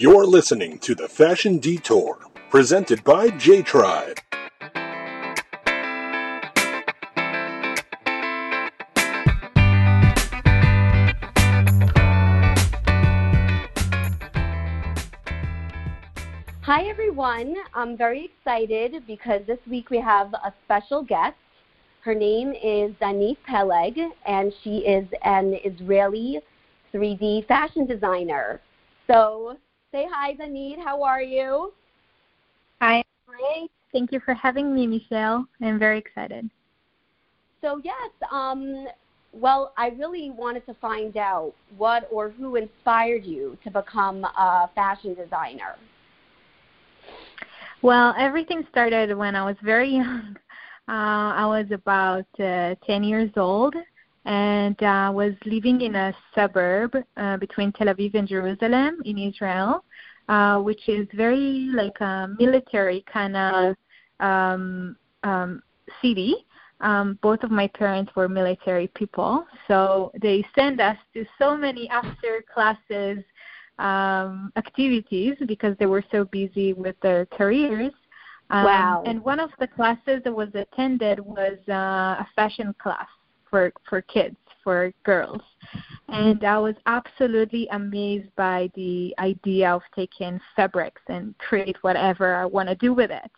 You're listening to the Fashion Detour, presented by J Tribe. Hi, everyone. I'm very excited because this week we have a special guest. Her name is Danit Peleg, and she is an Israeli 3D fashion designer. So, say hi, Danit. How are you? Hi, great. Thank you for having me, Michelle. I'm very excited. So, yes, um, well, I really wanted to find out what or who inspired you to become a fashion designer. Well, everything started when I was very young. Uh, I was about uh, 10 years old and uh, was living in a suburb uh, between Tel Aviv and Jerusalem in Israel, uh, which is very like a military kind of um, um, city. Um, both of my parents were military people, so they send us to so many after classes um, activities because they were so busy with their careers. Um, wow. And one of the classes that was attended was uh, a fashion class for, for kids, for girls. And I was absolutely amazed by the idea of taking fabrics and create whatever I want to do with it.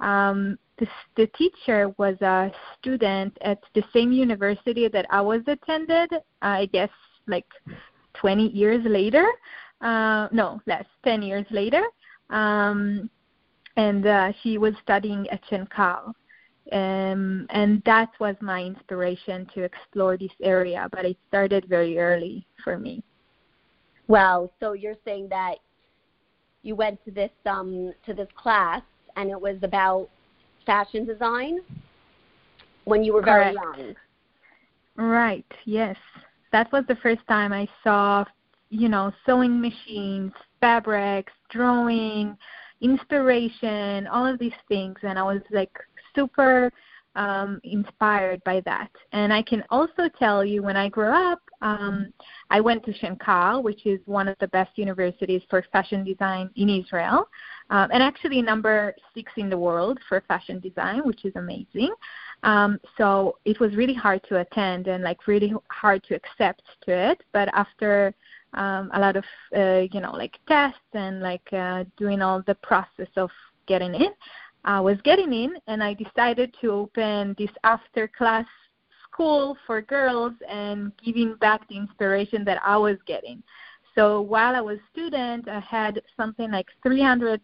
Um, the, the teacher was a student at the same university that I was attended, I guess like 20 years later uh, no, less, 10 years later. Um, and uh, she was studying at Shenkar. Um, and that was my inspiration to explore this area, but it started very early for me. Wow, so you're saying that you went to this um, to this class and it was about fashion design when you were very Correct. young. Right, yes. That was the first time I saw you know, sewing machines, fabrics, drawing, inspiration, all of these things. And I was like super um, inspired by that. And I can also tell you when I grew up, um, I went to Shenkar, which is one of the best universities for fashion design in Israel, um, and actually number six in the world for fashion design, which is amazing. Um, so it was really hard to attend and like really hard to accept to it. But after um, a lot of uh, you know like tests and like uh, doing all the process of getting in. I was getting in, and I decided to open this after class school for girls and giving back the inspiration that I was getting. So while I was student, I had something like 300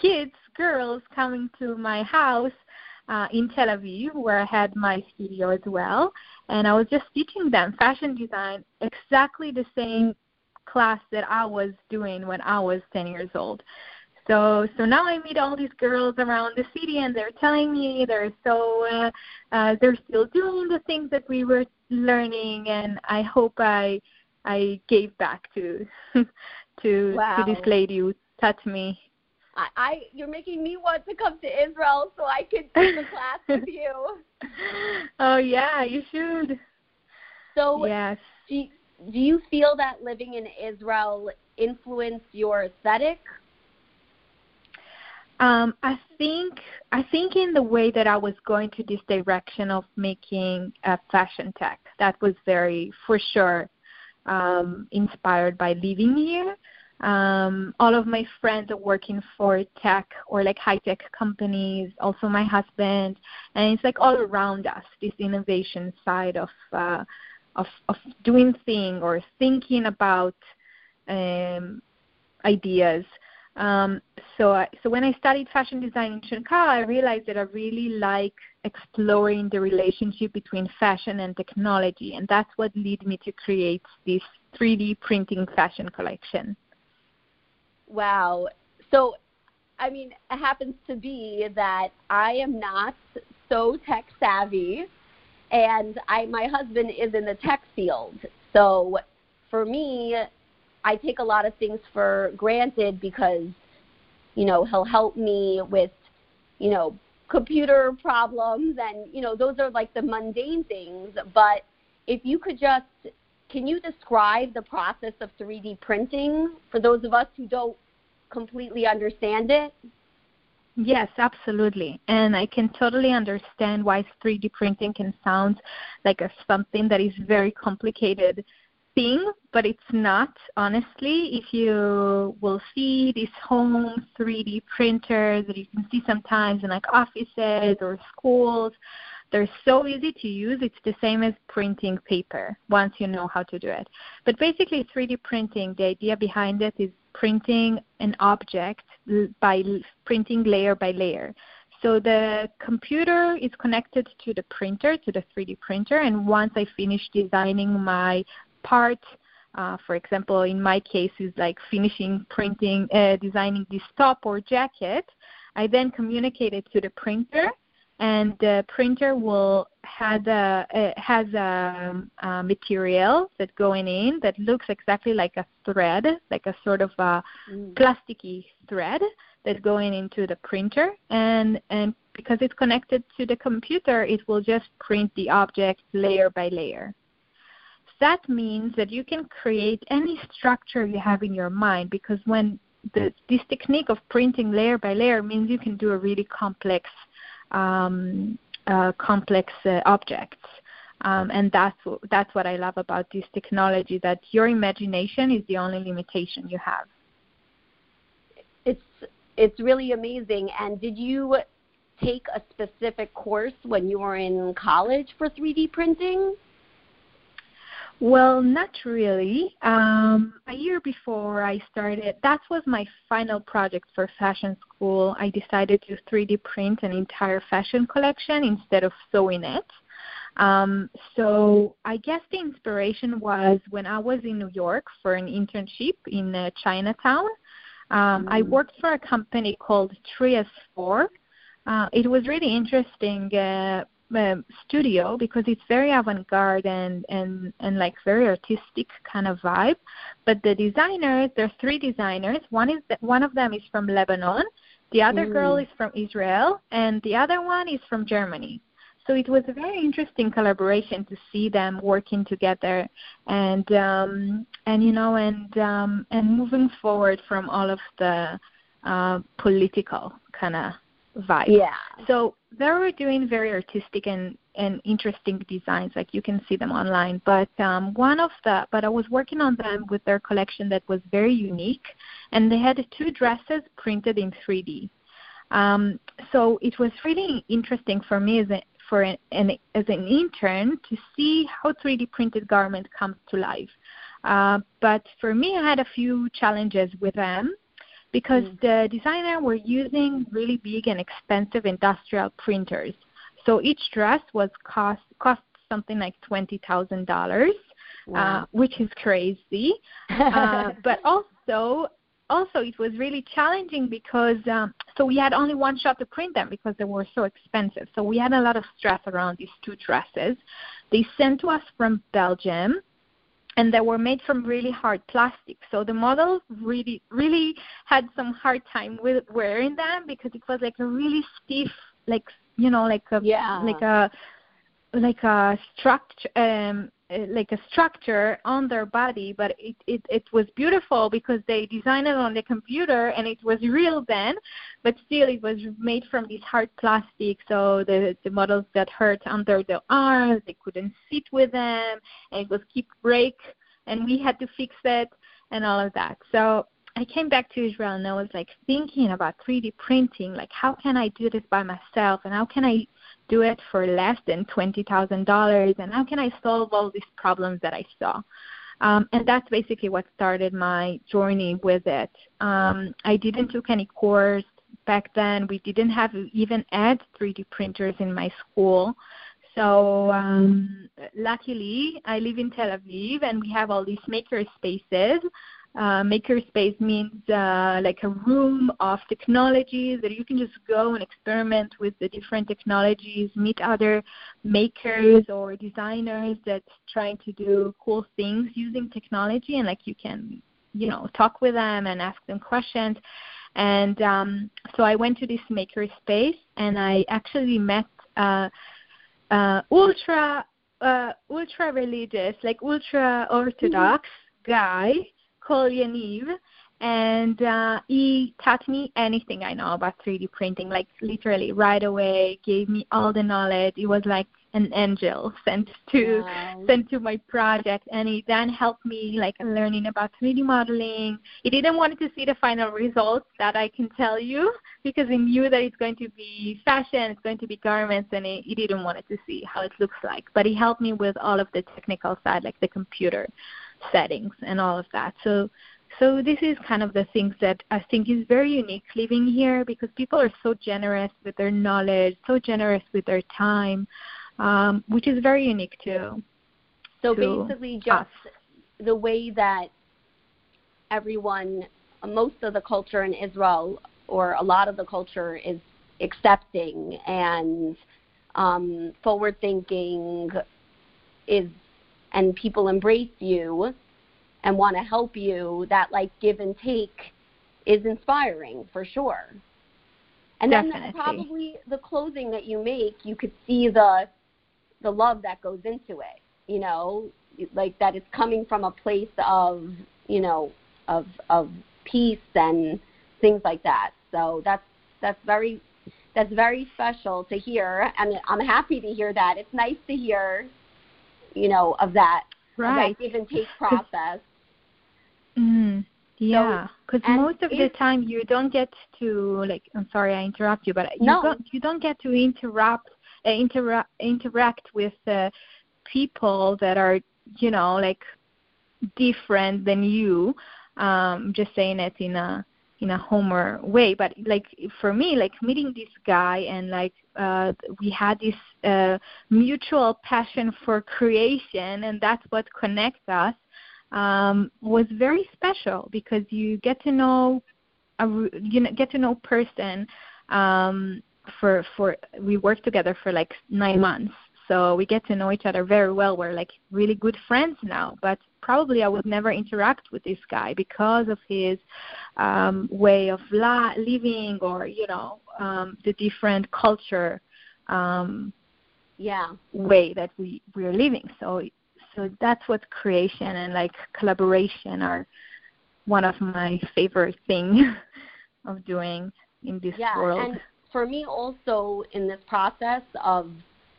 kids, girls, coming to my house uh, in Tel Aviv, where I had my studio as well, and I was just teaching them fashion design, exactly the same class that I was doing when I was 10 years old. So so now I meet all these girls around the city, and they're telling me they're so uh, uh, they're still doing the things that we were learning, and I hope I I gave back to to Wow. to this lady who taught me. I, I you're making me want to come to Israel so I could take a class with you. Oh yeah, you should. So Yes. do you, do you feel that living in Israel influenced your aesthetic? Um, I think I think in the way that I was going to this direction of making a fashion tech, that was very for sure um, inspired by living here. Um, all of my friends are working for tech or like high tech companies. Also, my husband, and it's like all around us this innovation side of uh, of of doing thing or thinking about um, ideas. Um, so, I, so when I studied fashion design in Shenkar, I realized that I really like exploring the relationship between fashion and technology, and that's what led me to create this 3D printing fashion collection. Wow. So, I mean, it happens to be that I am not so tech savvy, and I my husband is in the tech field. So, for me, I take a lot of things for granted because, you know, he'll help me with, you know, computer problems, and you know, those are like the mundane things. But if you could just can you describe the process of 3D printing for those of us who don't completely understand it? Yes, absolutely. And I can totally understand why 3D printing can sound like a, something that is very complicated thing, but it's not, honestly. If you will see these home 3D printers that you can see sometimes in like offices or schools, they're so easy to use. It's the same as printing paper once you know how to do it. But basically, 3D printing, the idea behind it is printing an object by printing layer by layer. So the computer is connected to the printer, to the 3D printer, and once I finish designing my part, uh, for example, in my case, is like finishing printing, uh, designing this top or jacket, I then communicate it to the printer, and the printer will has a uh, has a, a material that going in that looks exactly like a thread, like a sort of a mm. plasticky thread that going into the printer, and and because it's connected to the computer, it will just print the object layer by layer. That means that you can create any structure you have in your mind because when the, this technique of printing layer by layer means you can do a really complex um, uh, complex uh, objects. Um, and that's that's what I love about this technology. That your imagination is the only limitation you have. It's it's really amazing. And did you take a specific course when you were in college for 3D printing? Well, not really. Um, a year before I started, that was my final project for fashion school. I decided to 3D print an entire fashion collection instead of sewing it. Um, so I guess the inspiration was when I was in New York for an internship in uh, Chinatown. Um, mm. I worked for a company called Trias 4. Uh, it was really interesting uh, um, studio because it's very avant-garde and and and like very artistic kind of vibe. But the designers, there are three designers. One is one of them is from Lebanon, the other mm. girl is from Israel, and the other one is from Germany. So it was a very interesting collaboration to see them working together and um, and you know and um, and moving forward from all of the uh, political kind of vibe. Yeah. So they were doing very artistic and and interesting designs like you can see them online but um one of the but i was working on them with their collection that was very unique and they had two dresses printed in 3d um so it was really interesting for me as a for an, an as an intern to see how 3d printed garment comes to life uh, but for me i had a few challenges with them because mm. the designer were using really big and expensive industrial printers. So each dress was cost cost something like twenty thousand uh, dollars, which is crazy. uh, but also also it was really challenging because um, so we had only one shot to print them because they were so expensive. So we had a lot of stress around these two dresses. They sent to us from Belgium and they were made from really hard plastic. So the model really, really had some hard time with wearing them because it was like a really stiff, like you know, like a yeah. like a like a structure um like a structure on their body but it, it it was beautiful because they designed it on the computer and it was real then but still it was made from this hard plastic. So the the models got hurt under the arms they couldn't sit with them and it was keep break and we had to fix it and all of that. So I came back to Israel and I was like thinking about 3D printing, like how can I do this by myself and how can I do it for less than $20,000 and how can I solve all these problems that I saw? Um, and that's basically what started my journey with it. Um, I didn't took any course back then. We didn't have even add 3D printers in my school. So um, luckily, I live in Tel Aviv, and we have all these maker spaces uh, makerspace means uh, like a room of technologies that you can just go and experiment with the different technologies, meet other makers or designers that's trying to do cool things using technology, and like you can, you know, talk with them and ask them questions. And um, so I went to this makerspace, and I actually met uh, uh, ultra uh, ultra religious, like ultra orthodox mm-hmm. guy called Yaniv, and uh, he taught me anything I know about 3D printing, like literally right away. Gave me all the knowledge. It was like an angel sent to wow. sent to my project, and he then helped me like learning about 3D modeling. He didn't want to see the final results that I can tell you because he knew that it's going to be fashion, it's going to be garments, and he, he didn't want to see how it looks like. But he helped me with all of the technical side, like the computer settings and all of that. So so this is kind of the things that I think is very unique living here because people are so generous with their knowledge, so generous with their time, um, which is very unique too. So to basically, just us. the way that everyone, most of the culture in Israel, or a lot of the culture, is accepting and um, forward thinking, is and people embrace you and want to help you, that like give and take is inspiring for sure. And Definitely. then probably the clothing that you make, you could see the the love that goes into it. You know, like that it's coming from a place of you know of of peace and things like that. So that's that's very that's very special to hear, and I'm happy to hear that. It's nice to hear, you know, of that, right. of that give and take process. Mm, yeah, because so, most of the time you don't get to like. I'm sorry, I interrupt you, but you no. don't you don't get to interrupt uh, interact interact with uh, people that are you know like different than you. Um, just saying it in a in a Homer way, but like for me, like meeting this guy and like uh, we had this uh, mutual passion for creation, and that's what connects us um, was very special because you get to know a you know, get to know person um, for for we worked together for like nine months so we get to know each other very well. We're like really good friends now but probably i would never interact with this guy because of his um way of la- living or you know um the different culture um yeah. way that we we're living. So so that's what creation and like collaboration are one of my favorite things of doing in this yeah, world. And for me also in this process of,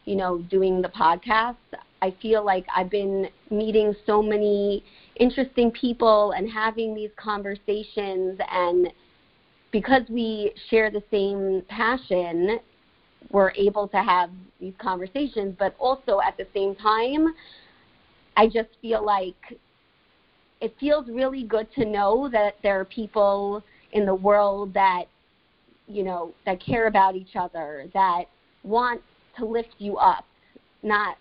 you know, doing the podcast, I feel like I've been meeting so many interesting people and having these conversations and because we share the same passion, we're able to have these conversations, but also at the same time, I just feel like it feels really good to know that there are people in the world that you know that care about each other that want to lift you up not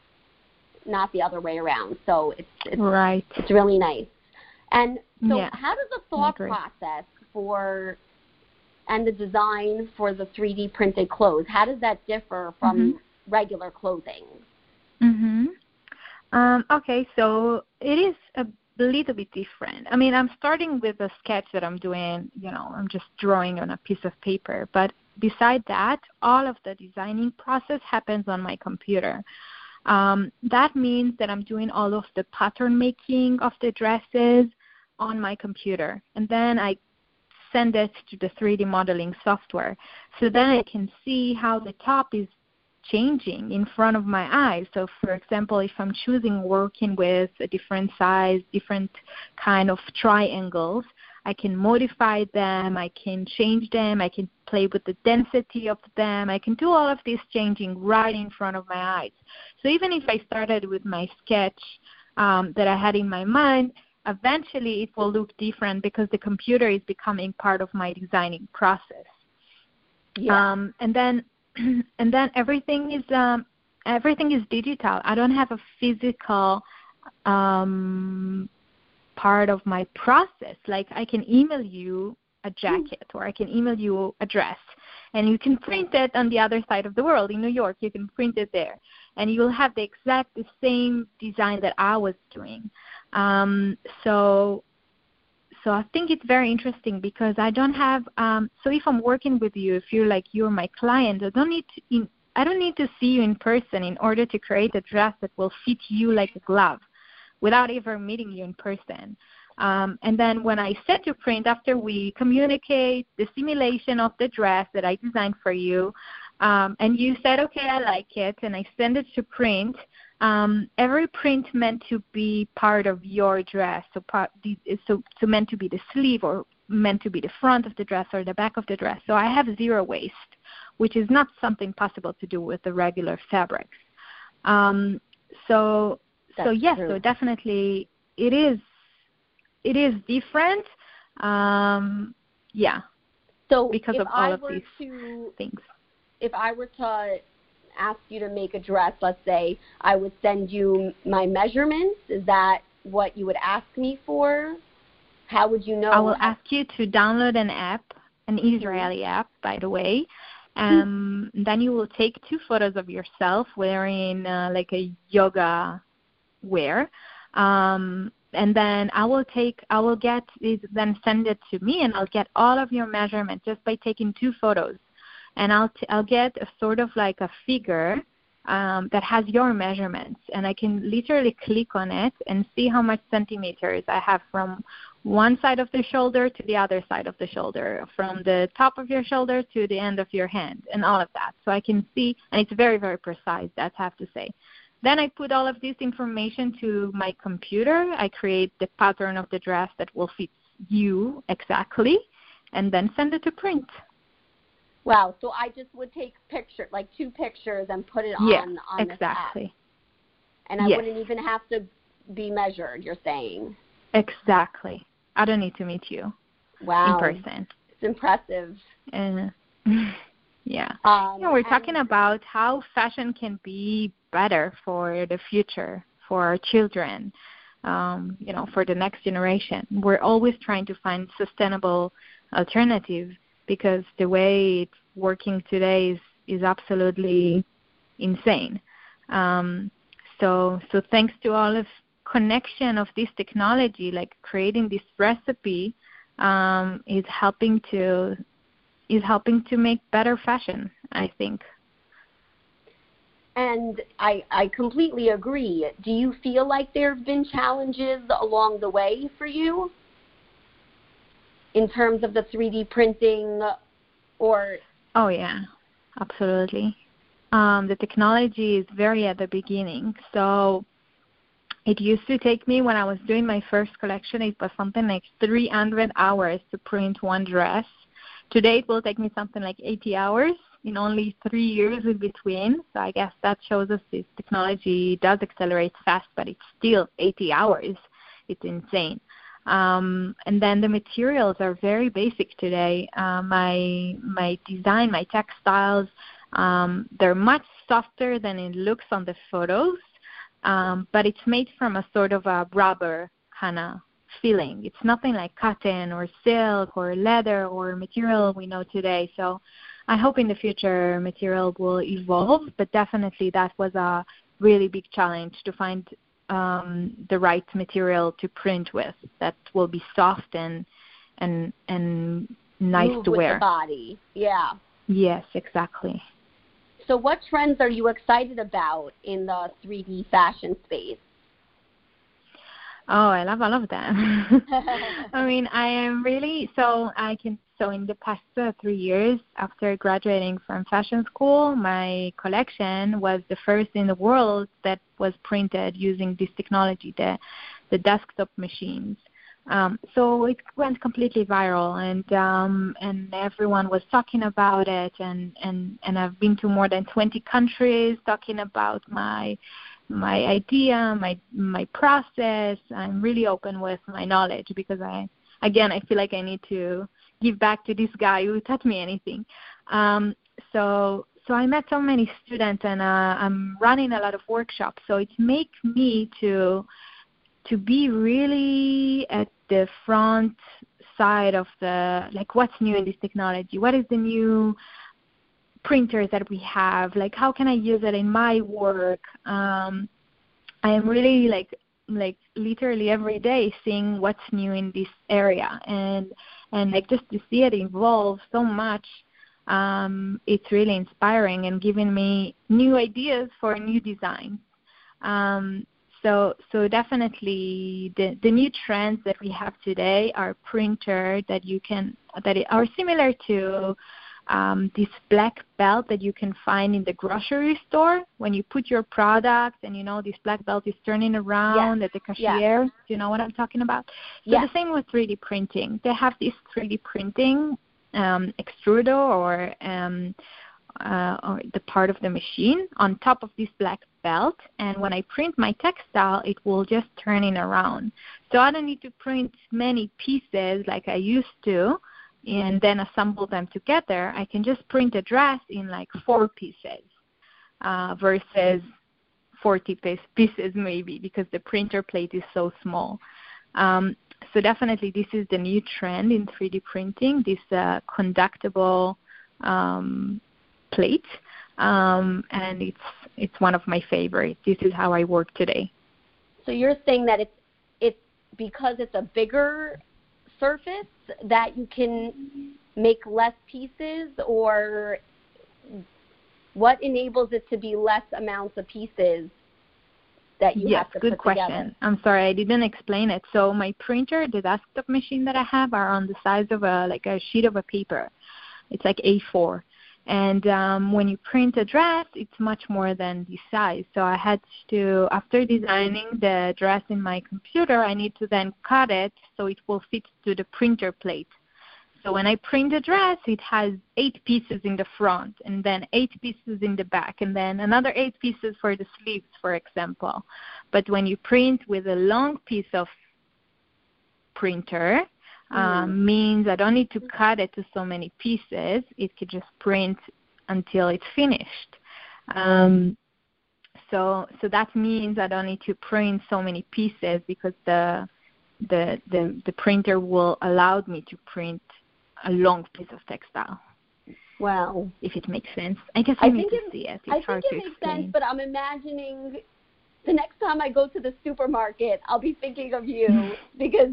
not the other way around so it's it's right it's really nice and so yeah. how does the thought process for and the design for the 3D printed clothes how does that differ from mm-hmm. regular clothing mhm um, okay, so it is a little bit different. I mean, I'm starting with a sketch that I'm doing, you know, I'm just drawing on a piece of paper. But beside that, all of the designing process happens on my computer. Um, that means that I'm doing all of the pattern making of the dresses on my computer. And then I send it to the 3D modeling software. So then I can see how the top is changing in front of my eyes. So, for example, if I'm choosing working with a different size, different kind of triangles, I can modify them, I can change them, I can play with the density of them, I can do all of this changing right in front of my eyes. So even if I started with my sketch um, that I had in my mind, eventually it will look different because the computer is becoming part of my designing process. Yeah. Um, and then and then everything is um, everything is digital. I don't have a physical um, part of my process. Like I can email you a jacket or I can email you a dress and you can print it on the other side of the world in New York. You can print it there and you will have the exact the same design that I was doing. Um, so so I think it's very interesting because I don't have. Um, so if I'm working with you, if you're like you're my client, I don't need to. In, I don't need to see you in person in order to create a dress that will fit you like a glove, without ever meeting you in person. Um, and then when I set to print, after we communicate the simulation of the dress that I designed for you, um, and you said, okay, I like it, and I send it to print, um, every print meant to be part of your dress, so part so so meant to be the sleeve or meant to be the front of the dress or the back of the dress. So I have zero waste, which is not something possible to do with the regular fabrics. Um, so That's so yes, true. so definitely it is it is different. Um, yeah, So because if of all I of these to things. if I were to ask you to make a dress, let's say, I would send you my measurements. Is that what you would ask me for? How would you know? I will ask you to download an app, an Israeli app, by the way. Um, then you will take two photos of yourself wearing uh, like a yoga wear. Um, and then I will take, I will get, then send it to me, and I'll get all of your measurements just by taking two photos. And I'll t- I'll get a sort of like a figure um, that has your measurements, and I can literally click on it and see how much centimeters I have from one side of the shoulder to the other side of the shoulder, from the top of your shoulder to the end of your hand, and all of that. So I can see, and it's very, very precise, that's I have to say. Then I put all of this information to my computer. I create the pattern of the dress that will fit you exactly, and then send it to print. Wow. So I just would take picture, like two pictures, and put it on on this app, exactly. and I Yes. wouldn't even have to be measured. You're saying? Exactly. I don't need to meet you Wow. in person. It's impressive. And yeah. Um, You know, we're talking about how fashion can be better for the future, for our children, um, you know, for the next generation. We're always trying to find sustainable alternatives because the way it's working today is, is absolutely insane. Um, so, so thanks to all of connection of this technology, like creating this recipe, um, is helping to is helping to make better fashion. I think. And I, I completely agree. Do you feel like there have been challenges along the way for you in terms of the 3D printing or Oh yeah, absolutely. Um, the technology is very at the beginning, so it used to take me when I was doing my first collection. It was something like 300 hours to print one dress. Today it will take me something like 80 hours in only three years in between. So I guess that shows us this technology does accelerate fast, but it's still 80 hours. It's insane. Um, and then the materials are very basic today. Uh, my my design, my textiles, um, they're much softer than it looks on the photos, um, but it's made from a sort of a rubber of feeling. It's nothing like cotton or silk or leather or material we know today. So I hope in the future material will evolve, but definitely that was a really big challenge to find um, the right material to print with that will be soft and and and nice move to with wear. the body? Yeah. Yes, exactly. So what trends are you excited about in the 3D fashion space? Oh, I love all of them. I mean, I am really so I can so in the past uh, three years after graduating from fashion school, my collection was the first in the world that was printed using this technology, the the desktop machines. Um, so it went completely viral, and um, and everyone was talking about it, and and and I've been to more than 20 countries talking about my my idea, my my process. I'm really open with my knowledge because I again I feel like I need to give back to this guy who taught me anything. Um, so so I met so many students and uh, I'm running a lot of workshops. So it makes me to to be really at the front side of the like what's new in this technology, what is the new printers that we have like how can i use it in my work? Um i am really like like literally every day seeing what's new in this area. And and like just to see it evolve so much um it's really inspiring and giving me new ideas for new designs. Um So so definitely the the new trends that we have today are printer that you can that are similar to um, this black belt that you can find in the grocery store when you put your product and you know this black belt is turning around yes. at the cashier. Yes. Do you know what I'm talking about? So yes. the same with 3D printing. They have this 3D printing um, extruder or um, uh, or the part of the machine on top of this black belt and when I print my textile it will just turn it around. So I don't need to print many pieces like I used to and then assemble them together. I can just print a dress in like four pieces uh, versus 40 pieces maybe because the printer plate is so small. Um, so definitely this is the new trend in 3D printing, this uh, conductible um, plate, um, and it's it's one of my favorites. This is how I work today. So you're saying that it's it's because it's a bigger surface that you can make less pieces, or what enables it to be less amounts of pieces that you yes, have to do. good question. together? I'm sorry, I didn't explain it. So my printer, the desktop machine that I have, are on the size of a like a sheet of a paper. It's like A4. And um, when you print a dress, it's much more than the size. So I had to, after designing the dress in my computer, I need to then cut it so it will fit to the printer plate. So when I print the dress, it has eight pieces in the front, and then eight pieces in the back, and then another eight pieces for the sleeves, for example. But when you print with a long piece of printer, um, mm. means I don't need to cut it to so many pieces. It could just print until it's finished. Um, so so that means I don't need to print so many pieces because the the the, the printer will allow me to print a long piece of textile. Wow. If it makes sense. I guess I, I need to see it. It's I think it makes explain. sense, but I'm imagining the next time I go to the supermarket, I'll be thinking of you because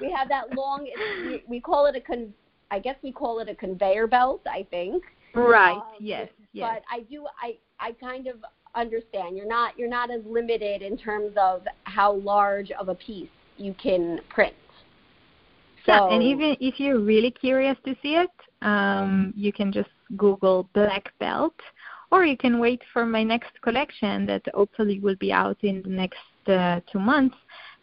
we have that long. We, we call it a con. I guess we call it a conveyor belt. I think. Right. Um, yes. Yes. But I do. I I kind of understand. You're not you're not as limited in terms of how large of a piece you can print. So, yeah, and even if you're really curious to see it, um, you can just Google black belt or you can wait for my next collection that hopefully will be out in the next uh, two months,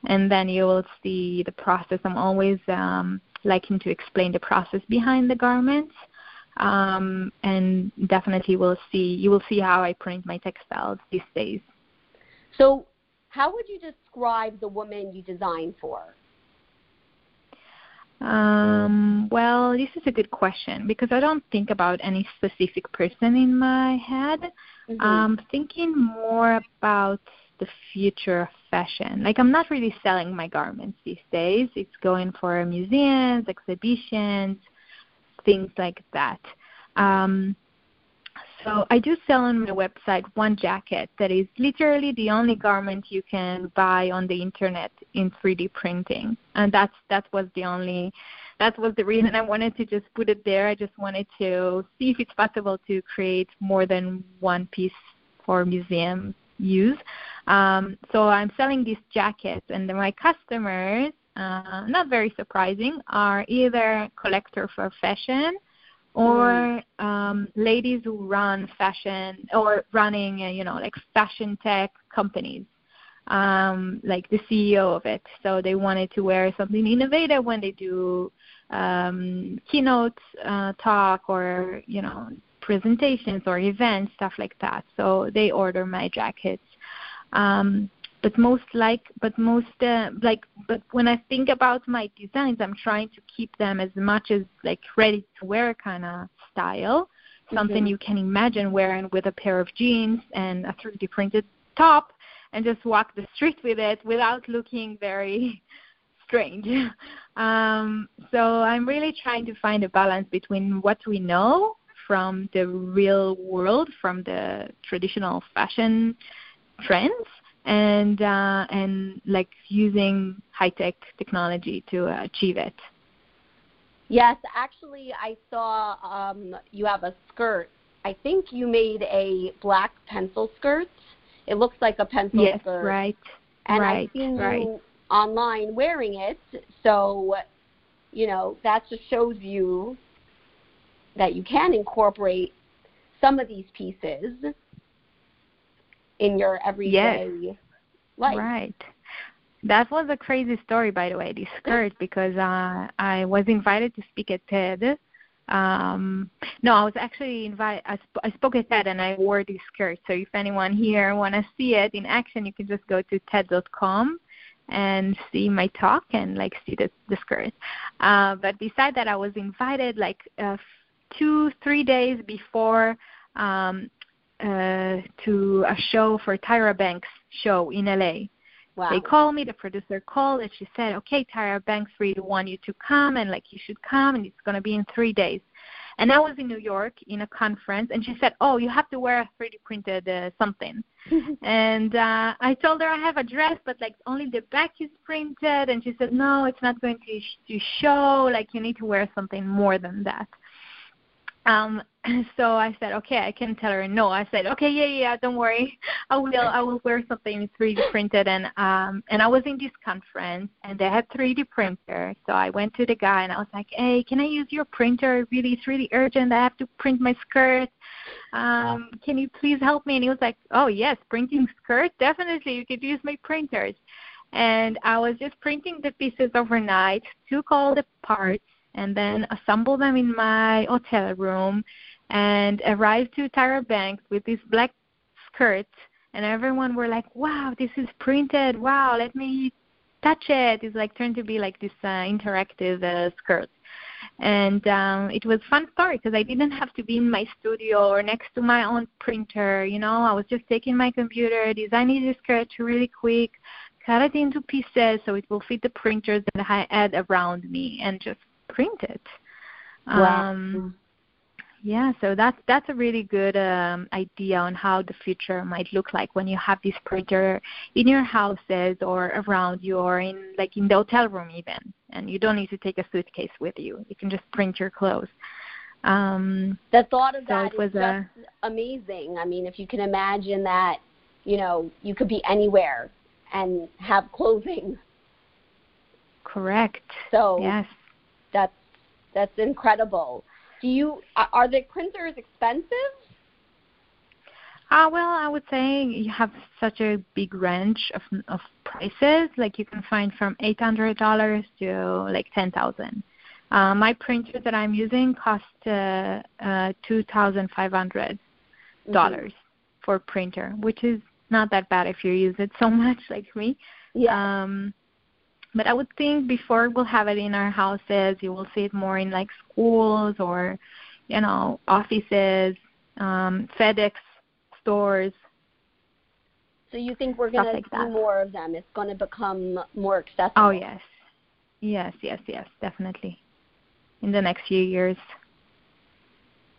and then you will see the process. I'm always um, liking to explain the process behind the garments, um, and definitely will see you will see how I print my textiles these days. So, how would you describe the woman you design for? Um, well, this is a good question because I don't think about any specific person in my head. Mm-hmm. I'm thinking more about the future of fashion. Like I'm not really selling my garments these days. It's going for museums, exhibitions, things like that. Um, so I do sell on my website one jacket that is literally the only garment you can buy on the internet in 3D printing, and that's that was the only that was the reason I wanted to just put it there. I just wanted to see if it's possible to create more than one piece for museum use. Um, so I'm selling these jackets, and my customers, uh, not very surprising, are either collector for fashion or um, ladies who run fashion or running, uh, you know, like fashion tech companies, um, like the CEO of it. So they wanted to wear something innovative when they do um, keynote uh, talk or, you know, presentations or events, stuff like that. So they order my jackets. Um, but most like but most uh, like but when i think about my designs i'm trying to keep them as much as like ready to wear kind of style something mm-hmm. you can imagine wearing with a pair of jeans and a 3d printed top and just walk the street with it without looking very strange um, so i'm really trying to find a balance between what we know from the real world from the traditional fashion trends and uh, and like using high tech technology to uh, achieve it. Yes, actually, I saw um, you have a skirt. I think you made a black pencil skirt, It looks like a pencil yes, skirt. right. And right, I've seen right. you online wearing it, so you know that just shows you that you can incorporate some of these pieces in your everyday Yes. life. Right. That was a crazy story, by the way, this skirt, because uh, I was invited to speak at TED. Um, no, I was actually invited. I, sp- I spoke at TED and I wore this skirt. So if anyone here want to see it in action, you can just go to TED.com and see my talk and like see the, the skirt. Uh, but beside that, I was invited like uh, two, three days before um, uh, to a show for Tyra Banks show in LA. Wow. They called me, the producer called and she said, Okay, Tyra Banks really want you to come and like you should come and it's gonna be in three days. And I was in New York in a conference and she said, Oh, you have to wear a 3D printed uh, something. and uh, I told her I have a dress, but like only the back is printed. And she said, No, it's not going to, sh- to show. Like you need to wear something more than that. Um, so I said, okay, I can tell her no. I said, okay, yeah, yeah, don't worry, I will, I will wear something 3D printed. And um, and I was in this conference, and they had 3D printer. So I went to the guy, and I was like, hey, can I use your printer? Really, it's really urgent. I have to print my skirt. Um, can you please help me? And he was like, oh yes, printing skirt, definitely. You could use my printers. And I was just printing the pieces overnight, took all the parts and then assemble them in my hotel room and arrived to Tyra Banks with this black skirt and everyone were like, Wow, this is printed, wow, let me touch it. It's like turned to be like this uh, interactive uh, skirt. And um, it was fun story because I didn't have to be in my studio or next to my own printer. You know, I was just taking my computer, designing the skirt really quick, cut it into pieces so it will fit the printers that I had around me, and just print it. Wow. Um, yeah, so that's that's a really good um, idea on how the future might look like when you have this printer in your houses or around you or in like in the hotel room even, and you don't need to take a suitcase with you. You can just print your clothes. Um, the thought of so that was just a- amazing. I mean, if you can imagine that, you know, you could be anywhere and have clothing. correct. So Yes. that's that's incredible. Do you are- the printers expensive? Uh, well, I would say you have such a big range of of prices. Like you can find from eight hundred dollars to like ten thousand. Uh, my printer that I'm using cost uh, uh, two thousand five hundred dollars for printer, which is not that bad if you use it so much like me. Yeah. Um, but I would think before we'll have it in our houses, you will see it more in like schools or, you know, offices, um, FedEx stores. so you think we're going to like see that. more of them? It's going to become more accessible. Oh yes, yes, yes, yes, definitely. In the next few years.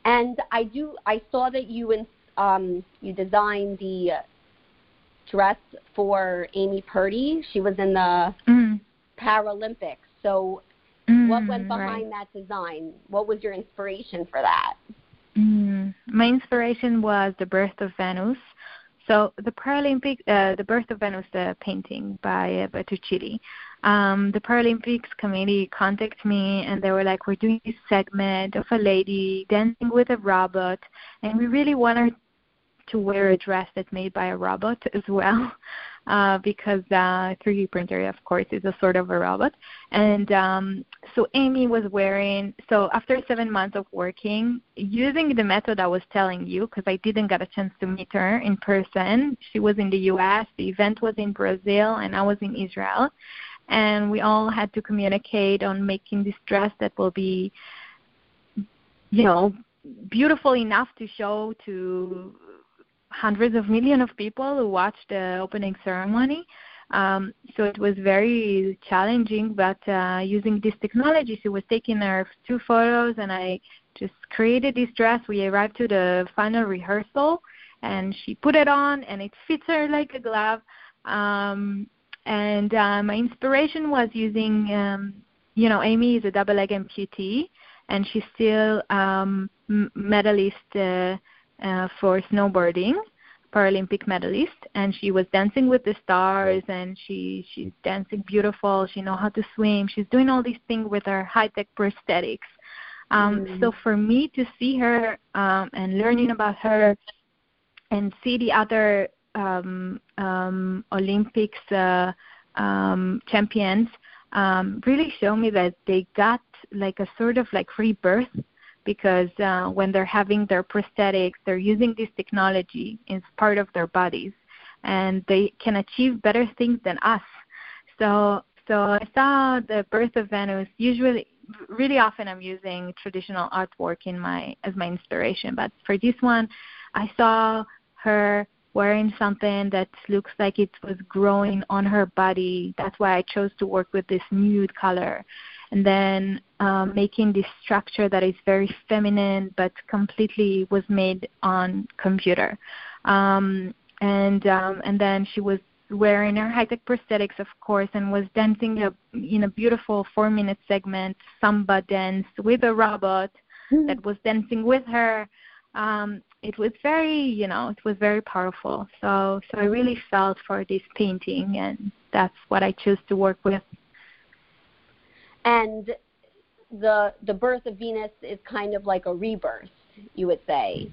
And I do. I saw that you in, um, you designed the dress for Amy Purdy. She was in the Mm. Paralympics. So Mm, what went right. behind that design? What was your inspiration for that? Mm, my inspiration was the birth of Venus. So the Paralympic, uh, the birth of Venus, the painting by uh, Botticelli. Um, the Paralympics committee contacted me and they were like, "We're doing this segment of a lady dancing with a robot, and we really want her to wear a dress that's made by a robot as well, uh, because uh, 3D printer, of course, is a sort of a robot. And um, so Amy was wearing. So after seven months of working, using the method I was telling you, because I didn't get a chance to meet her in person. She was in the U.S. The event was in Brazil, and I was in Israel. And we all had to communicate on making this dress that will be, you know, beautiful enough to show to hundreds of millions of people who watched the opening ceremony. Um, so it was very challenging, but uh, using this technology, she was taking her two photos, and I just created this dress. We arrived to the final rehearsal, and she put it on, and it fits her like a glove. Um, and uh, my inspiration was using, um, you know, Amy is a double leg amputee, and she's still um, medalist uh, uh, for snowboarding Paralympic medalist, and she was dancing with the stars, and she she's dancing beautiful. She know how to swim. She's doing all these things with her high tech prosthetics. Um, mm. So for me to see her um, and learning about her, and see the other um, um, Olympics uh, um, champions, um, really show me that they got like a sort of like rebirth because uh, when they're having their prosthetics, they're using this technology as part of their bodies, and they can achieve better things than us. So, so I saw the birth of Venus. Usually, really often, I'm using traditional artwork in my as my inspiration, but for this one, I saw her wearing something that looks like it was growing on her body. That's why I chose to work with this nude color and then um, making this structure that is very feminine but completely was made on computer. Um, and um, and then she was wearing her high-tech prosthetics, of course, and was dancing a, in a beautiful four-minute segment, samba dance with a robot mm-hmm. that was dancing with her. Um, it was very, you know, it was very powerful. So, so I really felt for this painting, and that's what I chose to work with and the the birth of Venus is kind of like a rebirth, you would say.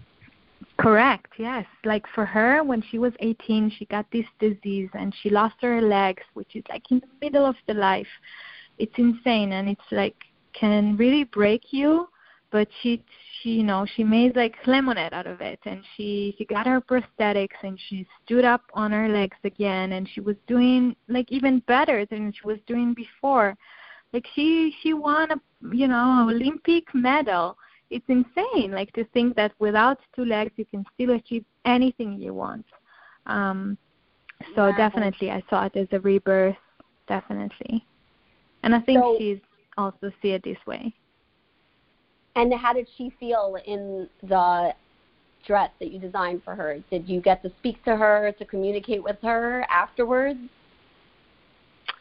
Correct. Yes. Like for her, when she was 18, she got this disease and she lost her legs, which is like in the middle of the life. It's insane and it's like can really break you. But she, she, you know, she made like lemonade out of it, and she she got her prosthetics and she stood up on her legs again, and she was doing like even better than she was doing before like she she won a you know Olympic medal. It's insane, like to think that without two legs you can still achieve anything you want. Um, so definitely, I saw it as a rebirth, definitely, and I think so, she's also see it this way. And how did she feel in the dress that you designed for her? Did you get to speak to her, to communicate with her afterwards?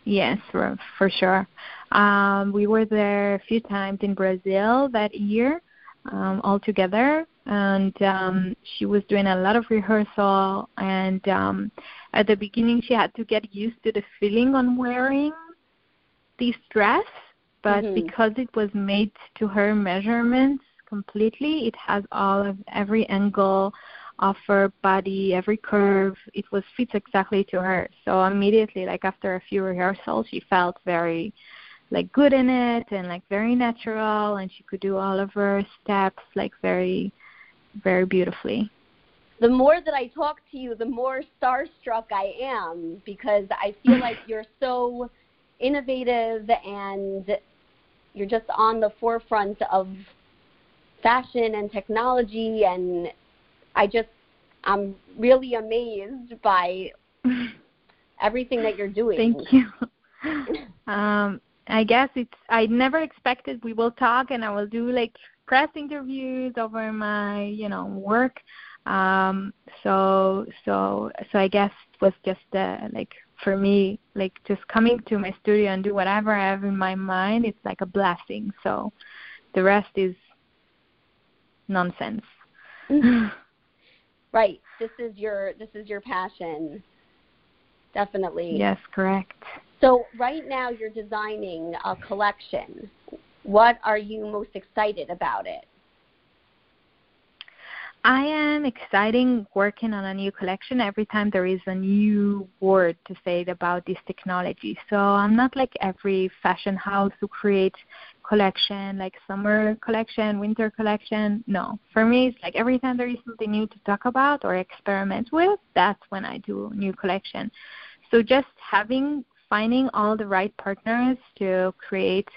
Yes, for, for sure. Um, we were there a few times in Brazil that year um, all together, and um, she was doing a lot of rehearsal. And um, at the beginning, she had to get used to the feeling on wearing this dress, but mm-hmm. because it was made to her measurements completely, it has all of every angle of her body, every curve, it was fits exactly to her. So immediately, like after a few rehearsals, she felt very like good in it and like very natural, and she could do all of her steps like very, very beautifully. The more that I talk to you, the more starstruck I am because I feel like you're so innovative and you're just on the forefront of fashion and technology and I just I'm really amazed by everything that you're doing. Thank you. um, I guess it's I never expected we will talk and I will do like press interviews over my you know work. Um, so so so I guess it was just uh, like for me like just coming to my studio and do whatever I have in my mind. It's like a blessing. So the rest is nonsense. Right. This is your this is your passion. Definitely. Yes correct. So right now you're designing a collection. What are you most excited about it? I am excited working on a new collection every time there is a new word to say about this technology. So I'm not like every fashion house who creates collection, like summer collection, winter collection. No. For me, it's like every time there is something new to talk about or experiment with, that's when I do new collection. So just having, finding all the right partners to create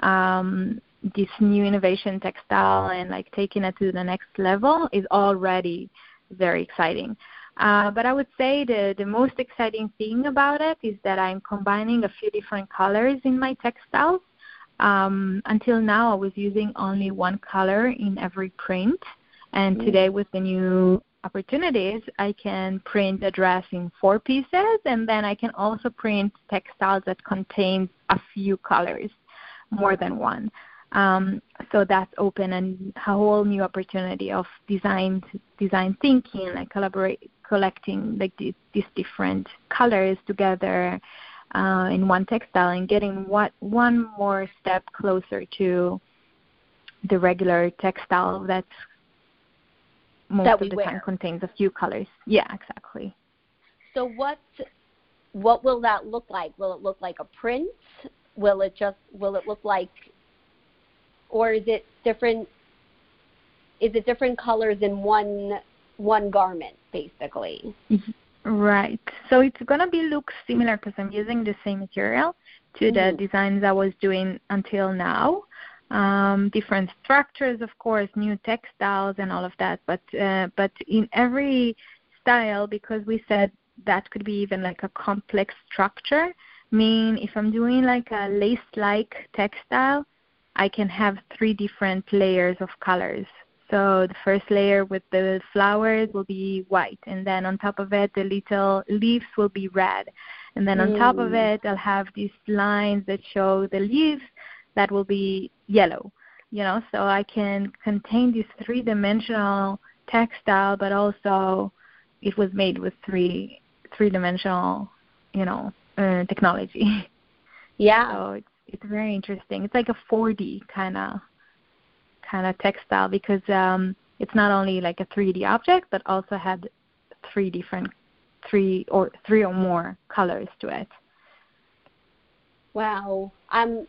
um, this new innovation textile and like taking it to the next level is already very exciting. Uh, but I would say the, the most exciting thing about it is that I'm combining a few different colors in my textiles. Um, until now, I was using only one color in every print, and mm. today with the new opportunities, I can print a dress in four pieces, and then I can also print textiles that contain a few colors, more than one. Um, so that's open and a whole new opportunity of design design thinking, like collaborate collecting like these, these different colors together uh, in one textile and getting what one more step closer to the regular textile that's most that of the wear. time contains a few colors. Yeah, exactly. So what what will that look like? Will it look like a print? Will it just will it look like or is it different is it different colors in one one garment basically? Right. So it's gonna be look similar because I'm using the same material to the Mhm. designs I was doing until now. Um, different structures, of course, new textiles and all of that. But uh, but in every style, because we said that could be even like a complex structure. Mean if I'm doing like a lace-like textile, I can have three different layers of colors. So the first layer with the flowers will be white, and then on top of it, the little leaves will be red. And then on top of Mm. it, I'll have these lines that show the leaves that will be yellow. You know, so I can contain this three-dimensional textile, but also it was made with three three-dimensional, you know, uh, technology. Yeah. So it's it's very interesting. It's like a 4D kind of kind of textile because um, it's not only like a 3D object, but also had three different three or three or more colors to it. Wow. Um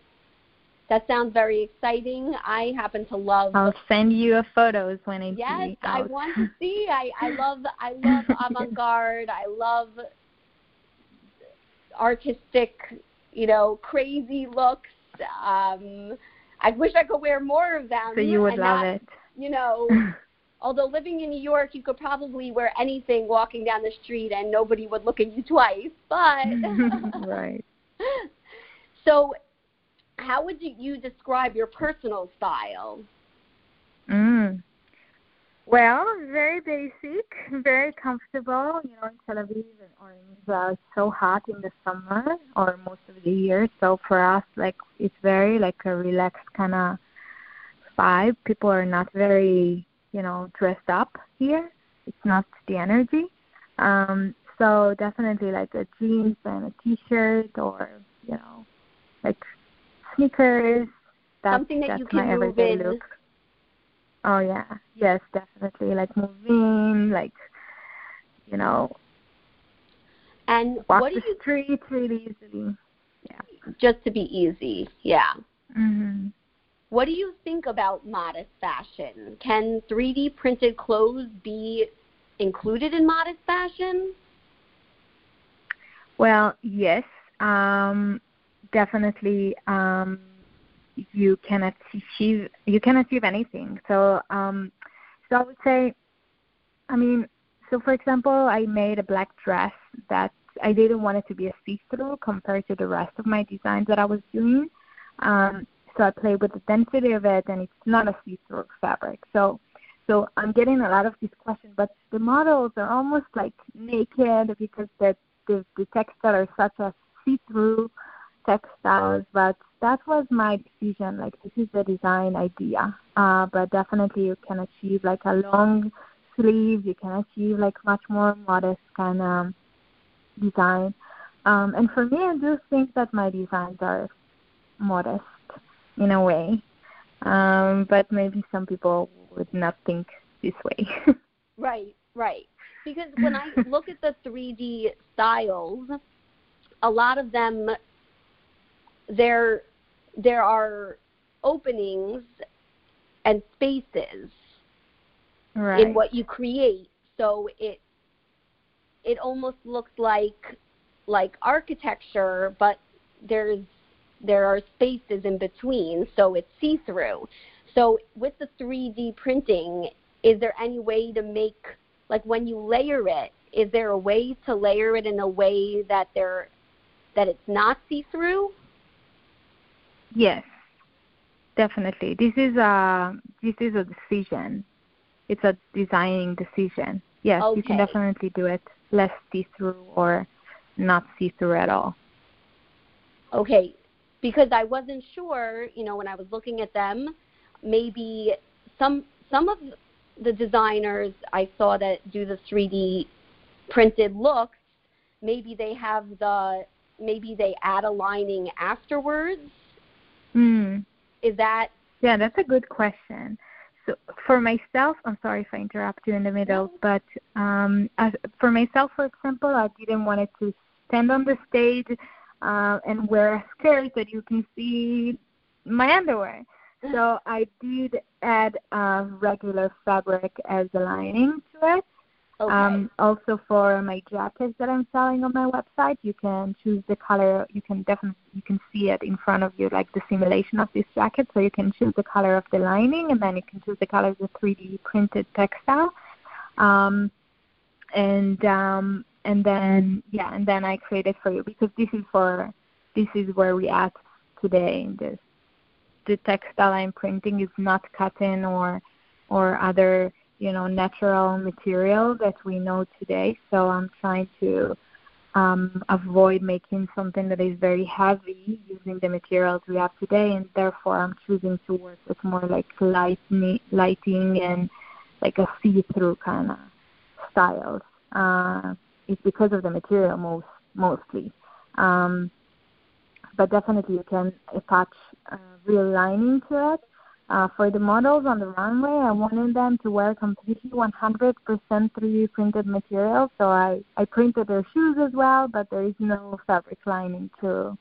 that sounds very exciting. I happen to love I'll send you a photos when it's Yes, I want to see. I I love I love avant-garde. I love artistic, you know, crazy looks. Um I wish I could wear more of them. so you would love not, it. You know, although living in New York, you could probably wear anything walking down the street and nobody would look at you twice. But right. So, how would you, you describe your personal style? Mm. Well, very basic, very comfortable. You know, in Tel Aviv and Orange, uh, it's so hot in the summer or most of the year. So for us, like it's very like a relaxed kind of vibe. People are not very, you know, dressed up here. It's not the energy. Um, so definitely like a jeans and a t-shirt or you know, like sneakers. That's, Something that that's you can my move everyday in. look. Oh yeah, yes, definitely. Like moving, like you know, And walk what do the you street really easily. just to be easy? Yeah. hmm What do you think about modest fashion? Can 3D printed clothes be included in modest fashion? Well, yes, um, definitely. Um, you can achieve you can achieve anything. So, um, so I would say, I mean, so for example, I made a black dress that I didn't want it to be a see-through compared to the rest of my designs that I was doing. Um, so I played with the density of it, and it's not a see-through fabric. So, so I'm getting a lot of these questions, but the models are almost like naked because the the, the textile are such a see-through textiles. But that was my decision. Like this is the design idea. Uh, but definitely you can achieve like a long sleeve. You can achieve like much more modest kind of design. Um, and for me, I do think that my designs are modest in a way. Um, but maybe some people would not think this way. Right, right. Because when I look at the 3D styles, a lot of them there there are openings and spaces right. in what you create. So it it almost looks like like architecture, but there's there are spaces in between, so it's see through. So with the 3D printing, is there any way to make like when you layer it? Is there a way to layer it in a way that there that it's not see through? Yes, definitely. This is a this is a decision. It's a designing decision. Yes, you can definitely do it less see through or not see through at all. Okay, because I wasn't sure, you know, when I was looking at them, maybe some some of the designers I saw that do the 3D printed looks, maybe they have the maybe they add a lining afterwards. Hmm. Is that Yeah, that's a good question. So for myself, I'm sorry if I interrupt you in the middle, but um, as, for myself, for example, I didn't want it to stand on the stage uh, and wear a skirt that you can see my underwear. So I did add uh, regular fabric as a lining to it. Okay? Um, also for my jackets that I'm selling on my website, you can choose the color. You can definitely you can see it in front of you, like the simulation of this jacket. So you can choose the color of the lining, and then you can choose the color of the 3D printed textile. Um, and um, and then yeah, and then I created for you because this is for this is where we at today this. The textile I'm printing is not cotton or or other you know natural material that we know today. So I'm trying to um, avoid making something that is very heavy using the materials we have today, and therefore I'm choosing to work with more like light, lighting and like a see-through kind of styles. Uh, it's because of the material most mostly. Um, but definitely you can attach uh, real lining to it. Uh, for the models on the runway, I wanted them to wear completely 100% 3D printed material. So I, I printed their shoes as well, but there is no fabric lining to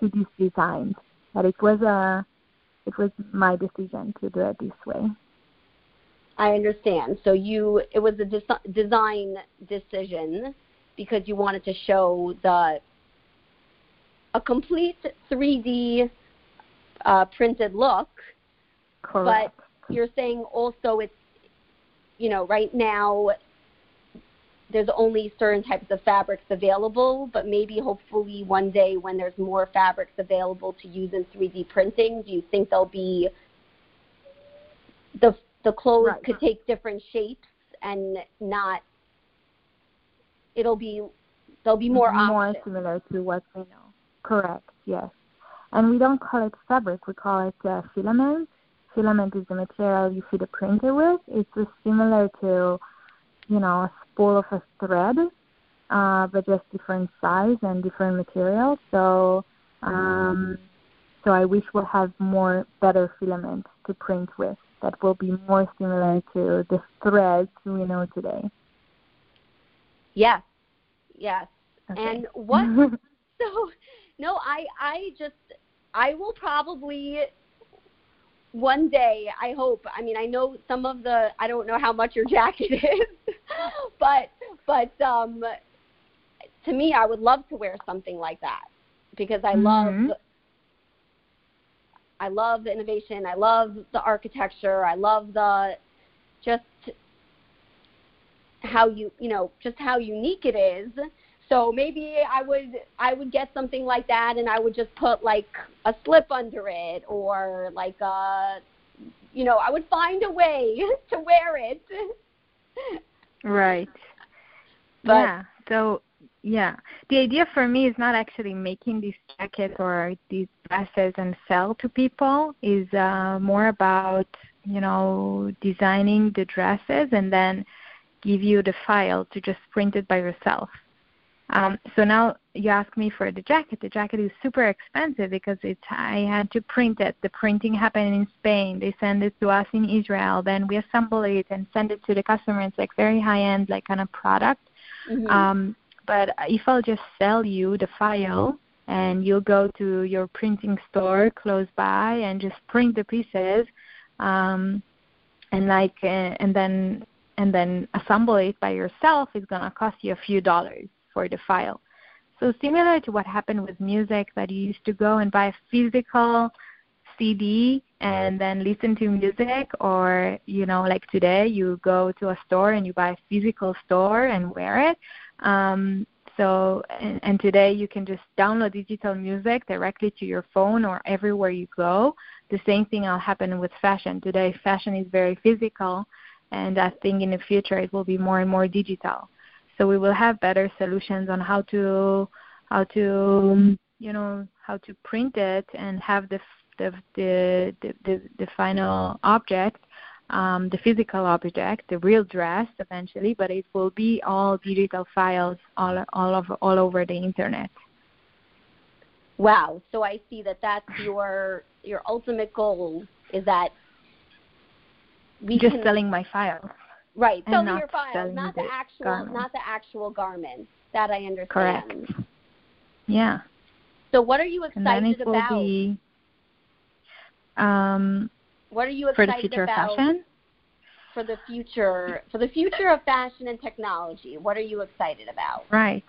to these designs. But it was a it was my decision to do it this way. I understand. So you it was a des- design decision because you wanted to show the a complete 3D uh, printed look, Correct. but you're saying also it's you know right now there's only certain types of fabrics available, but maybe hopefully one day when there's more fabrics available to use in 3D printing, do you think there'll be the the clothes Right. could take different shapes and not it'll be there'll be more more options. similar to what we know. Correct. Yes. And we don't call it fabric. We call it uh, filament. Filament is the material you feed a printer with. It's just similar to, you know, a spool of a thread, uh, but just different size and different material. So, um, so I wish we'll have more better filament to print with that will be more similar to the threads we know today. Yes. Yes. Okay. And what so no i i just i will probably one day i hope i mean i know some of the i don't know how much your jacket is but but um to me i would love to wear something like that because i Mhm. love i love the innovation. I love the architecture. I love the just how you you know just how unique it is so maybe i would i would get something like that and i would just put like a slip under it or like a you know i would find a way to wear it Right. But- yeah. So yeah, the idea for me is not actually making these jackets or these dresses and sell to people. Is uh, more about you know designing the dresses and then give you the file to just print it by yourself. Um, so now you ask me for the jacket. The jacket is super expensive because it's I had to print it. The printing happened in Spain. They send it to us in Israel. Then we assemble it and send it to the customer. It's like very high end, like kind of product. Mhm. Um, but if I'll just sell you the file and you'll go to your printing store close by and just print the pieces, um, and like uh, and then and then assemble it by yourself, it's gonna cost you a few dollars for the file. So similar to what happened with music, that you used to go and buy a physical CD and then listen to music, or you know, like today, you go to a store and you buy a physical store and wear it. Um, so and, and today you can just download digital music directly to your phone or everywhere you go. The same thing will happen with fashion. Today, fashion is very physical, and I think in the future it will be more and more digital. So we will have better solutions on how to how to you know how to print it and have the the the the, the, final object um, the physical object, the real dress eventually, but it will be all digital files all all over all over the internet. Wow! So I see that that's your your ultimate goal is that we just can, selling my files. Right, selling your files, not the actual, garments. not the actual garments. That I understand. Correct. Yeah. So what are you excited about? Be, um, what are you excited for the future about of fashion? For the future, for the future of fashion and technology, what are you excited about? Right.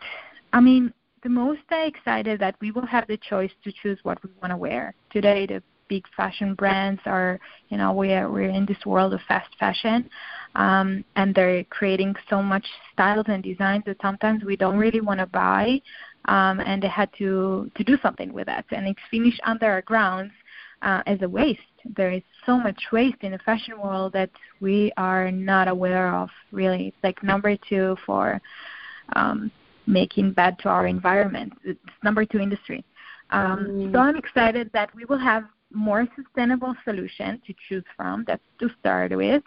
I mean, the most I excited that we will have the choice to choose what we want to wear. Today, the big fashion brands are, you know, we're we're in this world of fast fashion, um, and they're creating so much styles and designs that sometimes we don't really want to buy, um, and they had to to do something with that, and it's finished under our grounds uh, as a waste. There is so much waste in the fashion world that we are not aware of. Really, it's like number two for um, making bad to our environment. It's number two industry. Um, mm. So I'm excited that we will have more sustainable solution to choose from. That's to start with.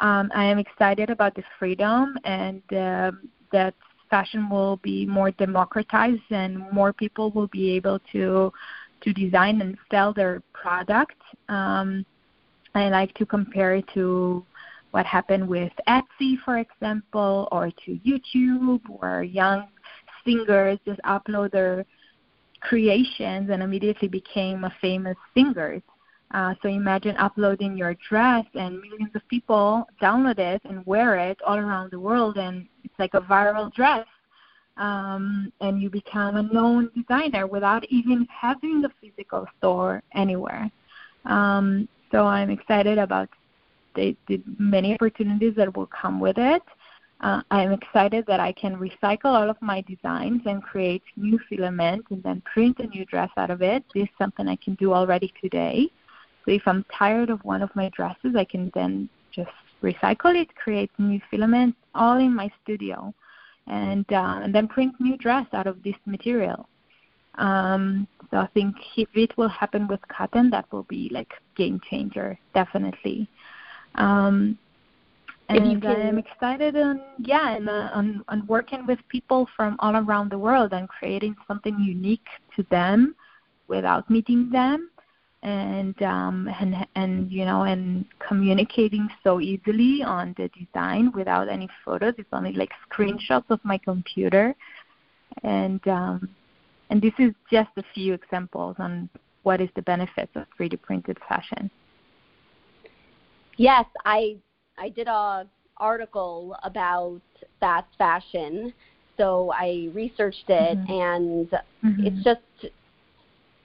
Um, I am excited about the freedom and uh, that fashion will be more democratized and more people will be able to to design and sell their product. Um, I like to compare it to what happened with Etsy, for example, or to YouTube, where young singers just upload their creations and immediately became a famous singers. Uh, so imagine uploading your dress and millions of people download it and wear it all around the world, and it's like a viral dress. Um, and you become a known designer without even having a physical store anywhere. Um, so I'm excited about the, the many opportunities that will come with it. Uh, I'm excited that I can recycle all of my designs and create new filament and then print a new dress out of it. This is something I can do already today. So if I'm tired of one of my dresses, I can then just recycle it, create new filament, all in my studio, and uh, and then print new dress out of this material. Um, so I think if it will happen with cotton, that will be like game changer, definitely. Um, and I'm excited and yeah, and uh, on, on working with people from all around the world and creating something unique to them without meeting them. And um and and you know and communicating so easily on the design without any photos. It's only like screenshots of my computer. And um and this is just a few examples on what is the benefits of 3d printed fashion. Yes i I did a article about fast fashion, so I researched it, mm-hmm. and mm-hmm. it's just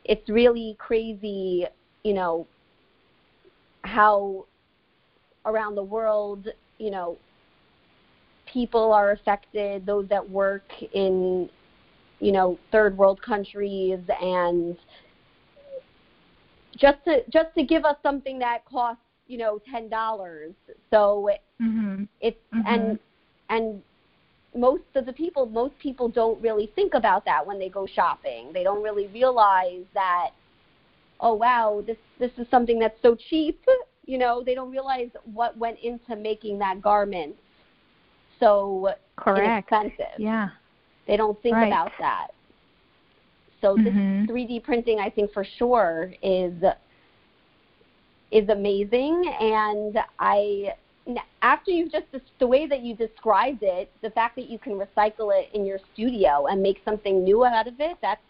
it's really crazy, you know, how around the world, you know, people are affected, those that work in, you know, third world countries and just to just to give us something that costs you know ten dollars so mm-hmm. it's mm-hmm. and and most of the people most people don't really think about that when they go shopping they don't really realize that oh wow this this is something that's so cheap you know they don't realize what went into making that garment so Correct. inexpensive yeah they don't think right. about that so mm-hmm. this 3d printing i think for sure is is amazing and I after you've just the way that you described it, the fact that you can recycle it in your studio and make something new out of it, that's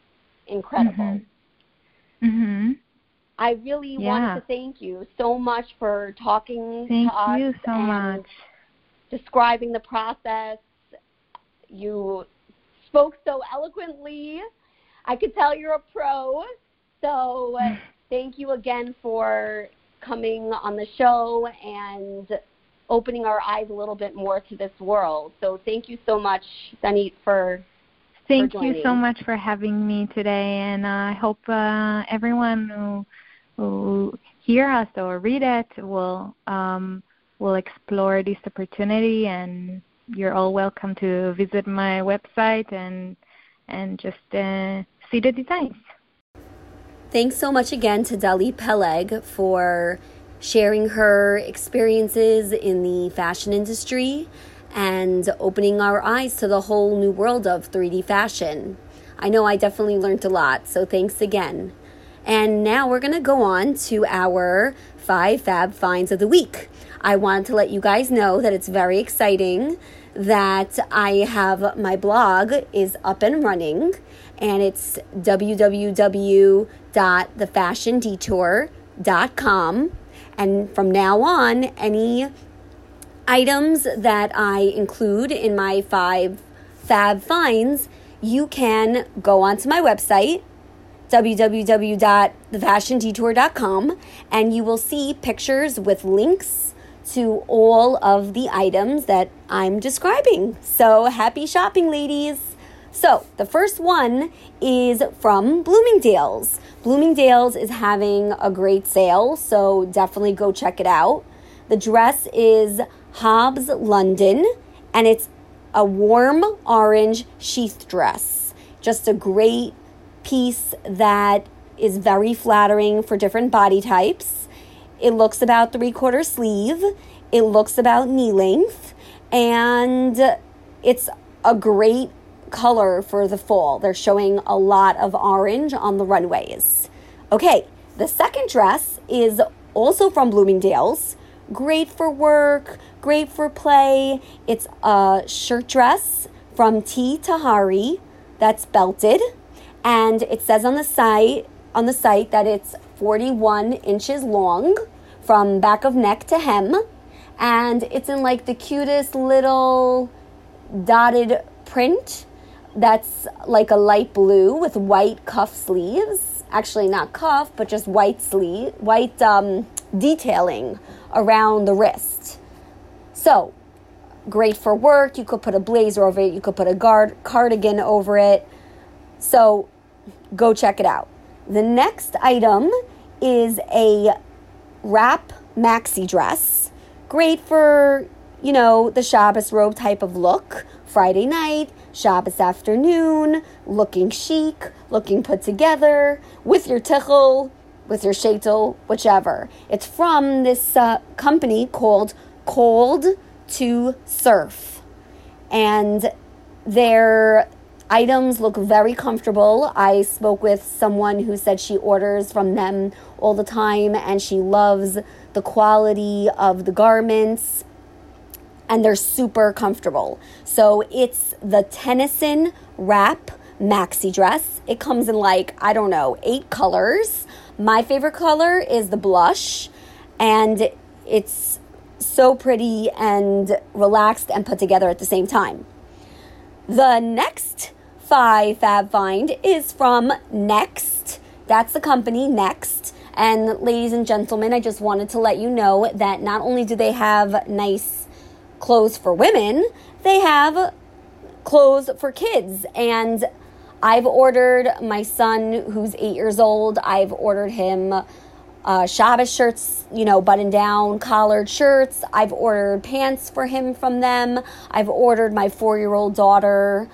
incredible. Mhm. Mhm. I really yeah. want to thank you so much for talking thank to us you so and much. describing the process. You spoke so eloquently. I could tell you're a pro. So thank you again for coming on the show and opening our eyes a little bit more to this world. So thank you so much, Danit, for Thank for you so much for having me today, and I hope uh, everyone who who hear us or read it will um, will explore this opportunity. And you're all welcome to visit my website and and just uh, see the designs. Thanks so much again to Danit Peleg for sharing her experiences in the fashion industry and opening our eyes to the whole new world of 3D fashion. I know I definitely learned a lot, so thanks again. And now we're going to go on to our five fab finds of the week. I wanted to let you guys know that it's very exciting that I have my blog is up and running and it's www.thefashiondetour.com and from now on any items that I include in my five fab finds you can go onto my website www.thefashiondetour.com and you will see pictures with links to all of the items that I'm describing. So happy shopping, ladies! So, the first one is from Bloomingdale's. Bloomingdale's is having a great sale, so definitely go check it out. The dress is Hobbs London, and it's a warm orange sheath dress. Just a great piece that is very flattering for different body types. It looks about three quarter sleeve, it looks about knee length, and it's a great color for the fall. They're showing a lot of orange on the runways. Okay, the second dress is also from Bloomingdale's. Great for work, great for play. It's a shirt dress from T. Tahari that's belted and it says on the site on the site that it's 41 inches long from back of neck to hem and it's in like the cutest little dotted print that's like a light blue with white cuff sleeves actually not cuff but just white sleeve white um, detailing around the wrist so great for work you could put a blazer over it you could put a guard cardigan over it so go check it out. The next item is a wrap maxi dress. Great for, you know, the Shabbos robe type of look. Friday night, Shabbos afternoon, looking chic, looking put together, with your tichel, with your shaitel, whichever. It's from this uh, company called Cold to Surf. And they're items look very comfortable. I spoke with someone who said she orders from them all the time and she loves the quality of the garments and they're super comfortable. So it's the Tennyson Wrap Maxi Dress. It comes in like, I don't know, eight colors. My favorite color is the blush and it's so pretty and relaxed and put together at the same time. The next five fab find is from Next. That's the company Next. And ladies and gentlemen, I just wanted to let you know that not only do they have nice clothes for women, they have clothes for kids. And I've ordered my son, who's eight years old, I've ordered him uh, Shabbos shirts, you know, button down, collared shirts. I've ordered pants for him from them. I've ordered my four year old daughter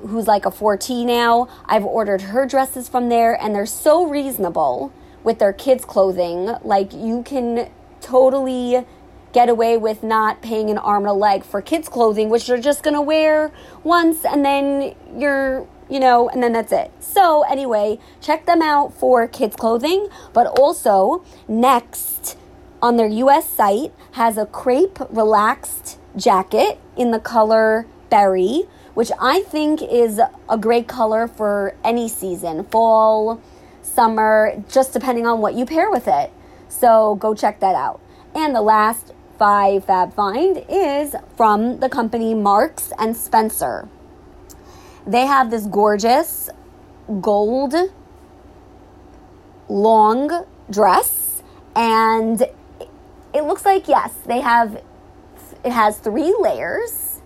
who's like a 14 now. I've ordered her dresses from there, and they're so reasonable with their kids' clothing. Like, you can totally get away with not paying an arm and a leg for kids' clothing, which you're just gonna wear once and then you're, you know, and then that's it. So, anyway, check them out for kids' clothing, but also, next on their US site has a crepe relaxed jacket in the color berry which I think is a great color for any season fall, summer, just depending on what you pair with it. So go check that out. And the last five fab find is from the company Marks and Spencer. They have this gorgeous gold long dress and it looks like yes, they have it has 3 layers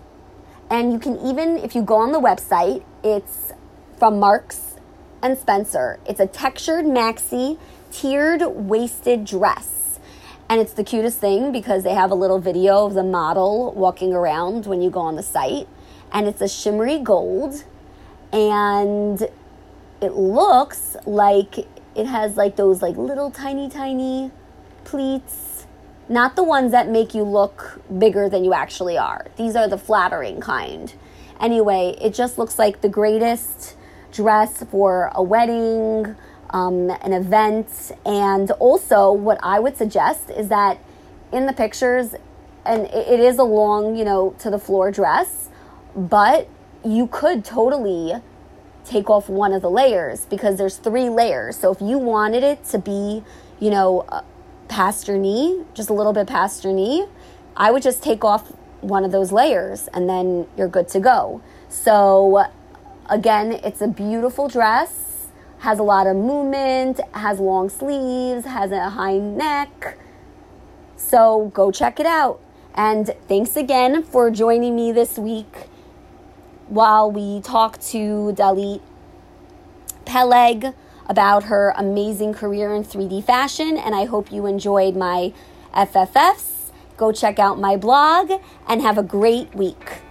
and you can even, if you go on the website, it's from Marks and Spencer. It's a textured maxi tiered waisted dress. And it's the cutest thing because they have a little video of the model walking around when you go on the site. And it's a shimmery gold. And it looks like it has like those like little tiny, tiny pleats, not the ones that make you look bigger than you actually are. These are the flattering kind. Anyway, it just looks like the greatest dress for a wedding, um, an event, and also what I would suggest is that in the pictures, and it is a long, you know, to the floor dress, but you could totally take off one of the layers because there's three layers. So if you wanted it to be, you know, uh, past your knee, just a little bit past your knee, I would just take off one of those layers and then you're good to go. So again, it's a beautiful dress, has a lot of movement, has long sleeves, has a high neck. So go check it out. And thanks again for joining me this week while we talk to Danit Peleg about her amazing career in 3D fashion. And I hope you enjoyed my FFFs. Go check out my blog and have a great week.